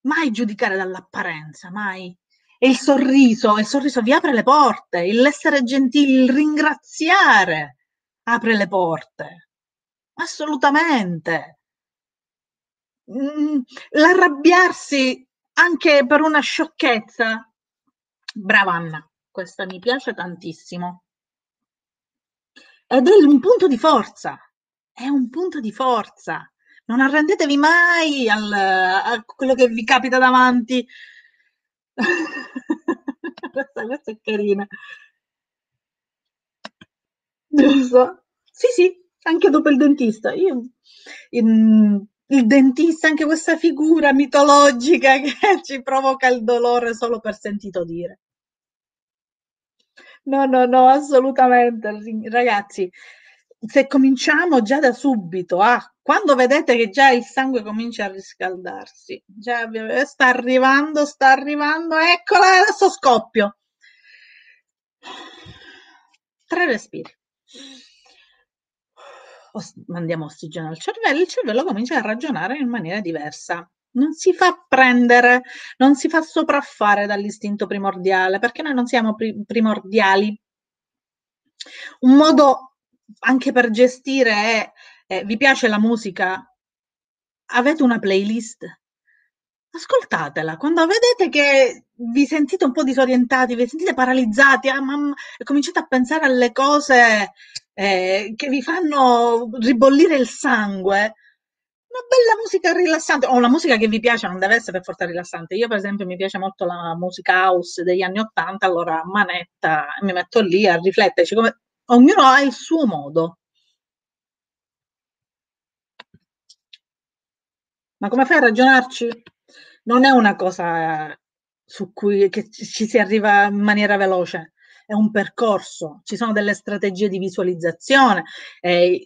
Mai giudicare dall'apparenza, mai. E il sorriso, il sorriso vi apre le porte, l'essere gentili, il ringraziare apre le porte. Assolutamente. L'arrabbiarsi anche per una sciocchezza. Brava Anna, questa mi piace tantissimo. Ed è un punto di forza, è un punto di forza. Non arrendetevi mai al, a quello che vi capita davanti. questa, questa è carina. Giusto? Sì, sì, anche dopo il dentista. Io in, il dentista, anche questa figura mitologica che ci provoca il dolore solo per sentito dire. No, no, no, assolutamente. Ragazzi, se cominciamo già da subito, ah, quando vedete che già il sangue comincia a riscaldarsi, già sta arrivando, sta arrivando, eccola, adesso scoppio. Tre respiri mandiamo ossigeno al cervello, il cervello comincia a ragionare in maniera diversa. Non si fa prendere, non si fa sopraffare dall'istinto primordiale, perché noi non siamo pri- primordiali. Un modo anche per gestire è, eh, vi piace la musica? Avete una playlist? Ascoltatela, quando vedete che vi sentite un po' disorientati, vi sentite paralizzati, ah, mamma, cominciate a pensare alle cose eh, che vi fanno ribollire il sangue, una bella musica rilassante, o la musica che vi piace, non deve essere per forza rilassante. Io, per esempio, mi piace molto la musica house degli anni Ottanta, allora manetta, mi metto lì a rifletterci, come ognuno ha il suo modo. Ma come fai a ragionarci? Non è una cosa su cui ci si arriva in maniera veloce è un percorso, ci sono delle strategie di visualizzazione, eh,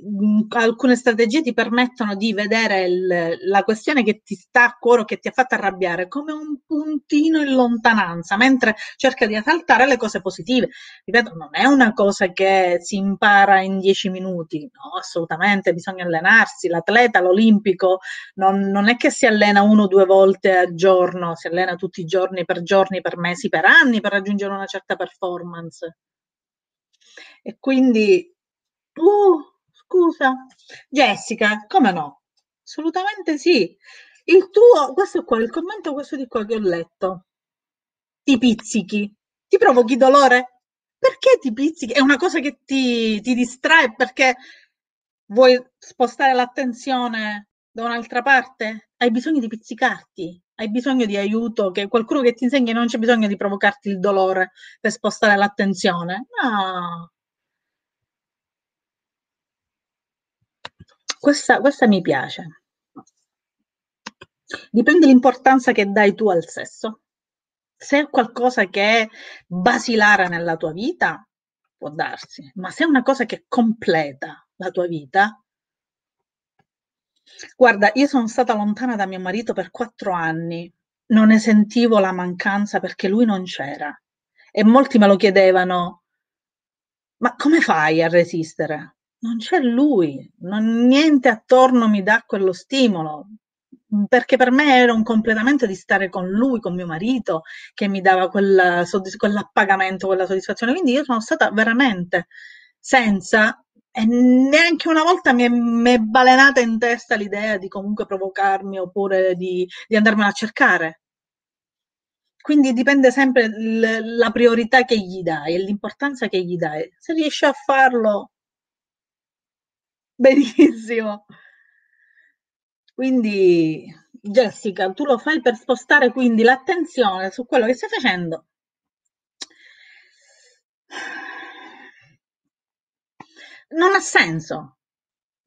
alcune strategie ti permettono di vedere il, la questione che ti sta a cuore, che ti ha fatto arrabbiare, come un puntino in lontananza, mentre cerca di esaltare le cose positive. Ripeto, non è una cosa che si impara in dieci minuti, no, assolutamente, bisogna allenarsi. L'atleta, l'olimpico, non, non è che si allena uno o due volte al giorno, si allena tutti i giorni, per giorni, per mesi, per anni, per raggiungere una certa performance Friends. E quindi, uh, scusa, Jessica, come no? Assolutamente sì. Il tuo, questo qua, il commento questo di qua che ho letto. Ti pizzichi, ti provochi dolore? Perché ti pizzichi? È una cosa che ti, ti distrae perché vuoi spostare l'attenzione da un'altra parte? Hai bisogno di pizzicarti? Hai bisogno di aiuto, che qualcuno che ti insegni non c'è bisogno di provocarti il dolore per spostare l'attenzione. No. Questa, questa mi piace. Dipende l'importanza che dai tu al sesso. Se è qualcosa che è basilare nella tua vita, può darsi, ma se è una cosa che completa la tua vita, guarda, io sono stata lontana da mio marito per quattro anni, non ne sentivo la mancanza perché lui non c'era e molti me lo chiedevano, ma come fai a resistere? Non c'è lui, non, niente attorno mi dà quello stimolo, perché per me era un completamento di stare con lui, con mio marito, che mi dava quella, quell'appagamento, quella soddisfazione. Quindi io sono stata veramente senza, e neanche una volta mi è, mi è balenata in testa l'idea di comunque provocarmi oppure di, di andarmela a cercare. Quindi dipende sempre l- la priorità che gli dai e l'importanza che gli dai. Se riesci a farlo, benissimo. Quindi, Jessica, tu lo fai per spostare quindi l'attenzione su quello che stai facendo. Non ha senso.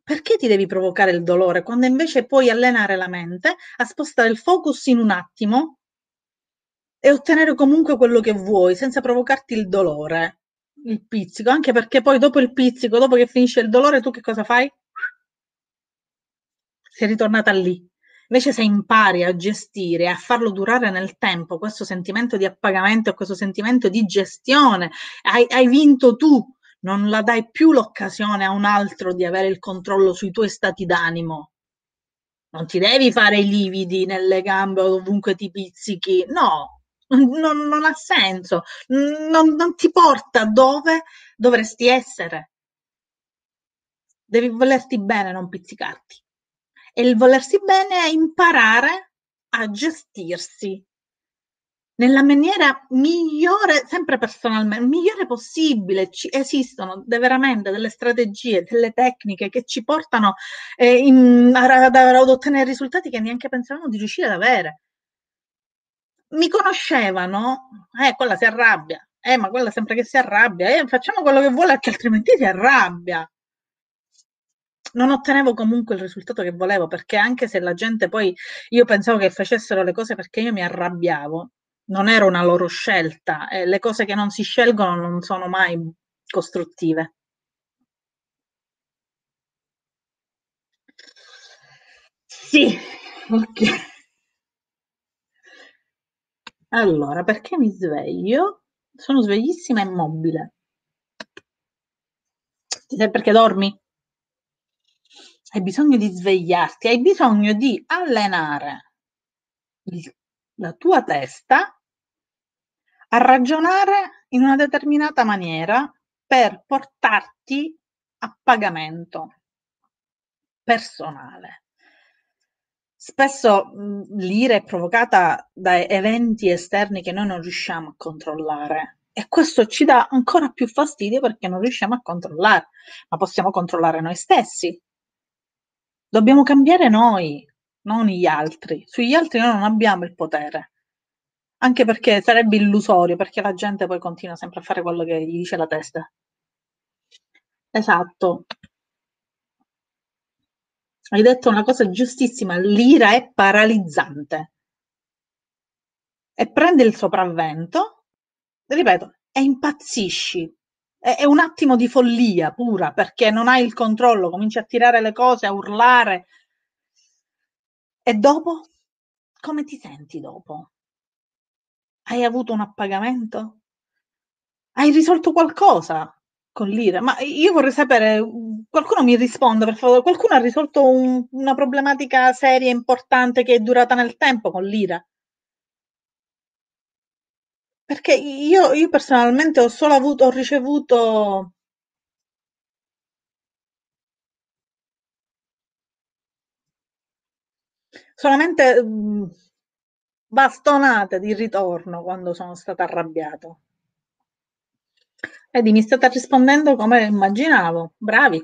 Perché ti devi provocare il dolore quando invece puoi allenare la mente a spostare il focus in un attimo e ottenere comunque quello che vuoi senza provocarti il dolore, il pizzico, anche perché poi dopo il pizzico, dopo che finisce il dolore, tu che cosa fai? Sei ritornata lì. Invece se impari a gestire, a farlo durare nel tempo, questo sentimento di appagamento questo sentimento di gestione, hai, hai vinto tu, non la dai più l'occasione a un altro di avere il controllo sui tuoi stati d'animo. Non ti devi fare i lividi nelle gambe ovunque ti pizzichi, no, non, non ha senso, non, non ti porta dove dovresti essere. Devi volerti bene, non pizzicarti. E il volersi bene è imparare a gestirsi nella maniera migliore, sempre personalmente, migliore possibile. Ci esistono de, veramente delle strategie, delle tecniche che ci portano eh, in, ad, ad ottenere risultati che neanche pensavamo di riuscire ad avere mi conoscevano, eh, quella si arrabbia, eh, ma quella sempre che si arrabbia, eh, facciamo quello che vuole perché altrimenti si arrabbia. Non ottenevo comunque il risultato che volevo perché anche se la gente poi, io pensavo che facessero le cose perché io mi arrabbiavo, non era una loro scelta e le cose che non si scelgono non sono mai costruttive. Sì, ok. Allora, perché mi sveglio? Sono sveglissima e immobile. Ti sai perché dormi? Hai bisogno di svegliarti, hai bisogno di allenare il, la tua testa a ragionare in una determinata maniera per portarti a pagamento personale. Spesso mh, l'ira è provocata da eventi esterni che noi non riusciamo a controllare e questo ci dà ancora più fastidio perché non riusciamo a controllare, ma possiamo controllare noi stessi. Dobbiamo cambiare noi, non gli altri. Sugli altri noi non abbiamo il potere. Anche perché sarebbe illusorio, perché la gente poi continua sempre a fare quello che gli dice la testa. Esatto. Hai detto una cosa giustissima, l'ira è paralizzante e prende il sopravvento, ripeto, e impazzisci. È, un attimo di follia pura perché non hai il controllo, cominci a tirare le cose, a urlare. E dopo? Come ti senti dopo? Hai avuto un appagamento? Hai risolto qualcosa? Con l'ira? Ma io vorrei sapere, qualcuno mi risponda per favore, qualcuno ha risolto un, una problematica seria importante che è durata nel tempo con l'ira? Perché io, io personalmente ho solo avuto, ho ricevuto solamente mh, bastonate di ritorno quando sono stata arrabbiato. Vedi, mi state rispondendo come immaginavo. Bravi.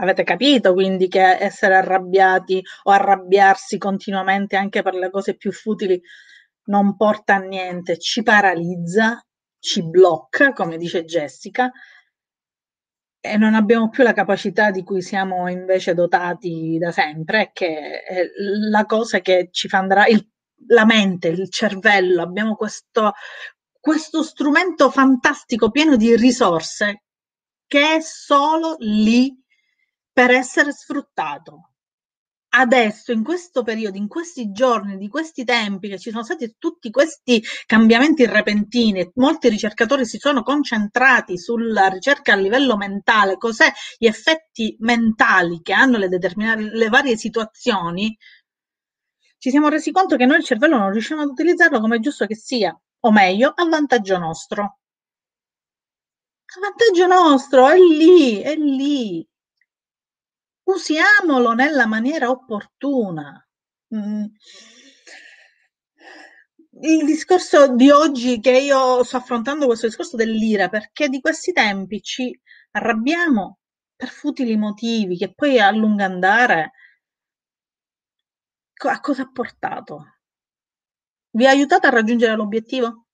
Avete capito quindi che essere arrabbiati o arrabbiarsi continuamente anche per le cose più futili non porta a niente, ci paralizza, ci blocca, come dice Jessica, e non abbiamo più la capacità di cui siamo invece dotati da sempre, che è la cosa che ci fa andare, il, la mente, il cervello, abbiamo questo, questo strumento fantastico pieno di risorse che è solo lì per essere sfruttato. Adesso, in questo periodo, in questi giorni, di questi tempi, che ci sono stati tutti questi cambiamenti repentini, molti ricercatori si sono concentrati sulla ricerca a livello mentale, cos'è gli effetti mentali che hanno le, le varie situazioni, ci siamo resi conto che noi il cervello non riusciamo ad utilizzarlo come è giusto che sia, o meglio, a vantaggio nostro. A vantaggio nostro, è lì, è lì. Usiamolo nella maniera opportuna. Mm. Il discorso di oggi che io sto affrontando questo discorso dell'ira perché di questi tempi ci arrabbiamo per futili motivi che poi a lungo andare a cosa ha portato? Vi ha aiutato a raggiungere l'obiettivo?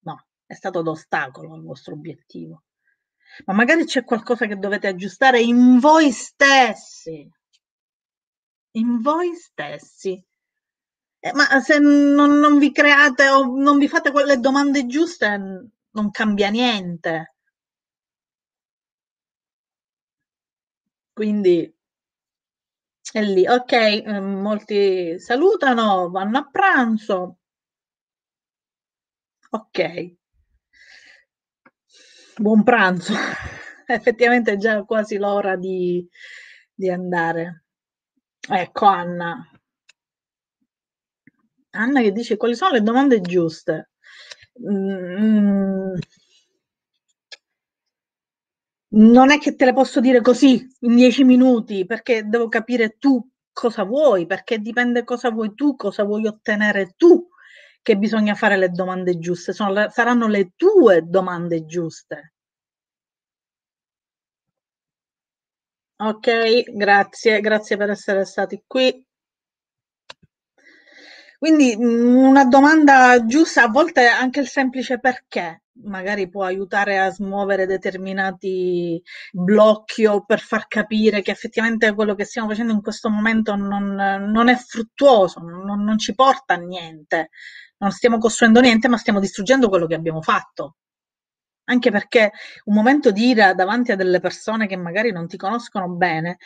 No, è stato d'ostacolo al vostro obiettivo. Ma magari c'è qualcosa che dovete aggiustare in voi stessi. In voi stessi. Eh, ma se non, non vi create o non vi fate quelle domande giuste, non cambia niente. Quindi è lì, ok, ehm, molti salutano, vanno a pranzo. Ok. Buon pranzo. Effettivamente è già quasi l'ora di, di andare. Ecco Anna. Anna che dice quali sono le domande giuste. Mm, non è che te le posso dire così in dieci minuti, perché devo capire tu cosa vuoi, perché dipende cosa vuoi tu, cosa vuoi ottenere tu, che bisogna fare le domande giuste. Sono, saranno le tue domande giuste. Ok, grazie, grazie per essere stati qui. Quindi mm, una domanda giusta, a volte anche il semplice perché magari può aiutare a smuovere determinati blocchi o per far capire che effettivamente quello che stiamo facendo in questo momento non, non è fruttuoso, non, non ci porta a niente, non stiamo costruendo niente, ma stiamo distruggendo quello che abbiamo fatto. Anche perché un momento di ira davanti a delle persone che magari non ti conoscono bene,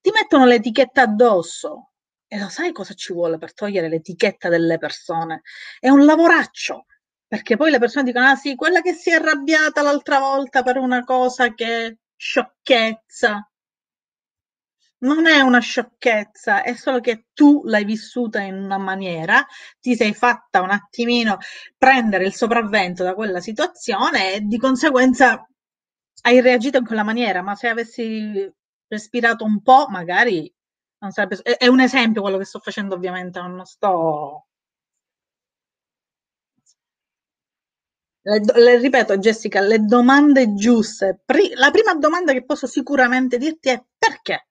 ti mettono l'etichetta addosso. E lo sai cosa ci vuole per togliere l'etichetta delle persone? È un lavoraccio perché poi le persone dicono: "Ah sì, quella che si è arrabbiata l'altra volta per una cosa che sciocchezza". Non è una sciocchezza, è solo che tu l'hai vissuta in una maniera, ti sei fatta un attimino prendere il sopravvento da quella situazione e di conseguenza hai reagito in quella maniera, ma se avessi respirato un po', magari sarebbe è è un esempio quello che sto facendo ovviamente, non sto Le, le, ripeto Jessica, le domande giuste. Pri, la prima domanda che posso sicuramente dirti è perché?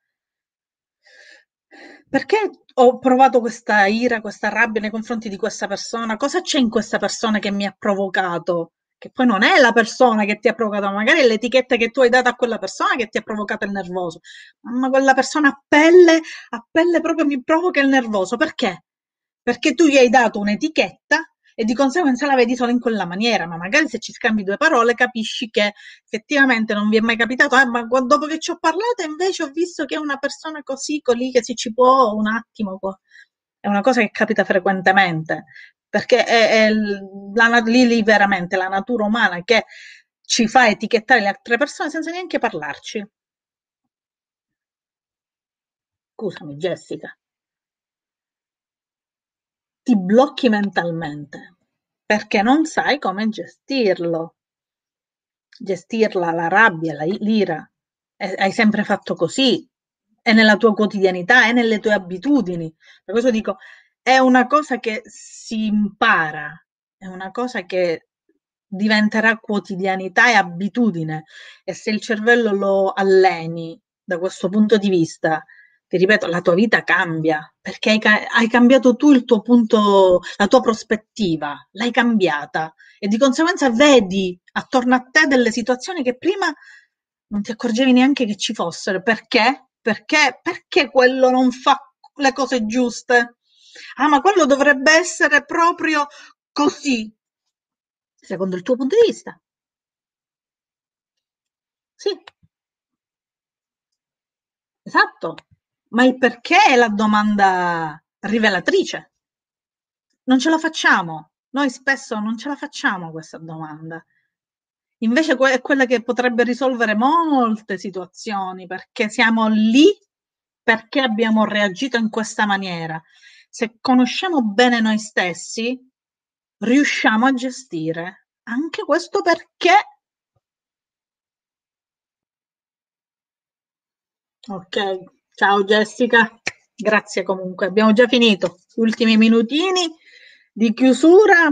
Perché ho provato questa ira, questa rabbia nei confronti di questa persona? Cosa c'è in questa persona che mi ha provocato? Che poi non è la persona che ti ha provocato, magari è l'etichetta che tu hai dato a quella persona che ti ha provocato il nervoso. Ma quella persona a pelle, a pelle proprio mi provoca il nervoso. Perché? Perché tu gli hai dato un'etichetta e di conseguenza la vedi solo in quella maniera, ma magari se ci scambi due parole capisci che effettivamente non vi è mai capitato, eh, ma dopo che ci ho parlato invece ho visto che è una persona così, colì, che si ci può un attimo, è una cosa che capita frequentemente, perché è, è la, lì, lì veramente la natura umana che ci fa etichettare le altre persone senza neanche parlarci. Scusami Jessica ti blocchi mentalmente perché non sai come gestirlo. Gestirla, la rabbia, la, l'ira. E, hai sempre fatto così, è nella tua quotidianità, è nelle tue abitudini. Per questo dico, è una cosa che si impara, è una cosa che diventerà quotidianità e abitudine. E se il cervello lo alleni da questo punto di vista, ti ripeto, la tua vita cambia perché hai, hai, cambiato tu il tuo punto, la tua prospettiva, l'hai cambiata e di conseguenza vedi attorno a te delle situazioni che prima non ti accorgevi neanche che ci fossero. Perché? Perché, perché quello non fa le cose giuste? Ah, ma quello dovrebbe essere proprio così, secondo il tuo punto di vista. Sì. Esatto, ma il perché è la domanda rivelatrice. Non ce la facciamo. Noi spesso non ce la facciamo questa domanda. Invece è quella che potrebbe risolvere molte situazioni, perché siamo lì perché abbiamo reagito in questa maniera. Se conosciamo bene noi stessi, riusciamo a gestire anche questo perché. Ok, ciao Jessica, grazie comunque. Abbiamo già finito. Ultimi minutini di chiusura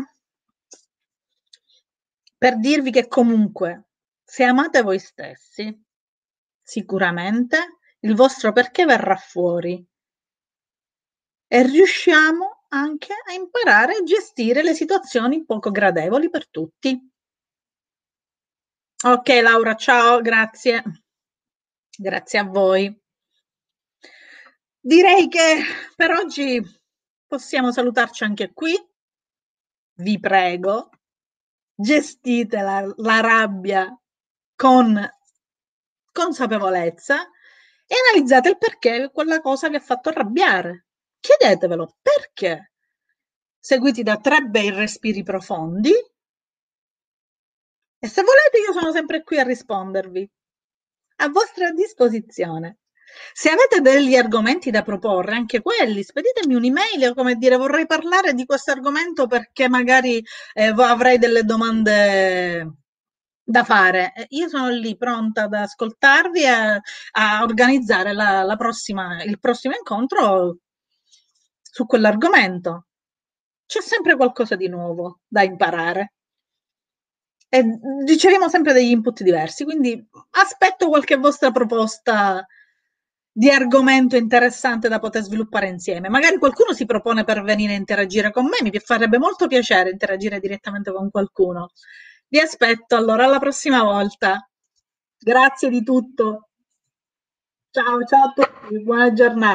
per dirvi che comunque se amate voi stessi, sicuramente il vostro perché verrà fuori e riusciamo anche a imparare a gestire le situazioni poco gradevoli per tutti. Ok Laura, ciao, grazie. Grazie a voi. Direi che per oggi possiamo salutarci anche qui. Vi prego, gestite la, la rabbia con consapevolezza e analizzate il perché quella cosa vi ha fatto arrabbiare. Chiedetevelo perché. Seguiti da tre bei respiri profondi e se volete io sono sempre qui a rispondervi, a vostra disposizione. Se avete degli argomenti da proporre, anche quelli, speditemi un'email o come dire vorrei parlare di questo argomento perché magari eh, avrei delle domande da fare. Io sono lì pronta ad ascoltarvi e a, organizzare la, la prossima, il prossimo incontro su quell'argomento. C'è sempre qualcosa di nuovo da imparare. E riceviamo sempre degli input diversi, quindi aspetto qualche vostra proposta di argomento interessante da poter sviluppare insieme. Magari qualcuno si propone per venire a interagire con me, mi farebbe molto piacere interagire direttamente con qualcuno. Vi aspetto allora alla prossima volta. Grazie di tutto. Ciao, ciao a tutti, buona giornata.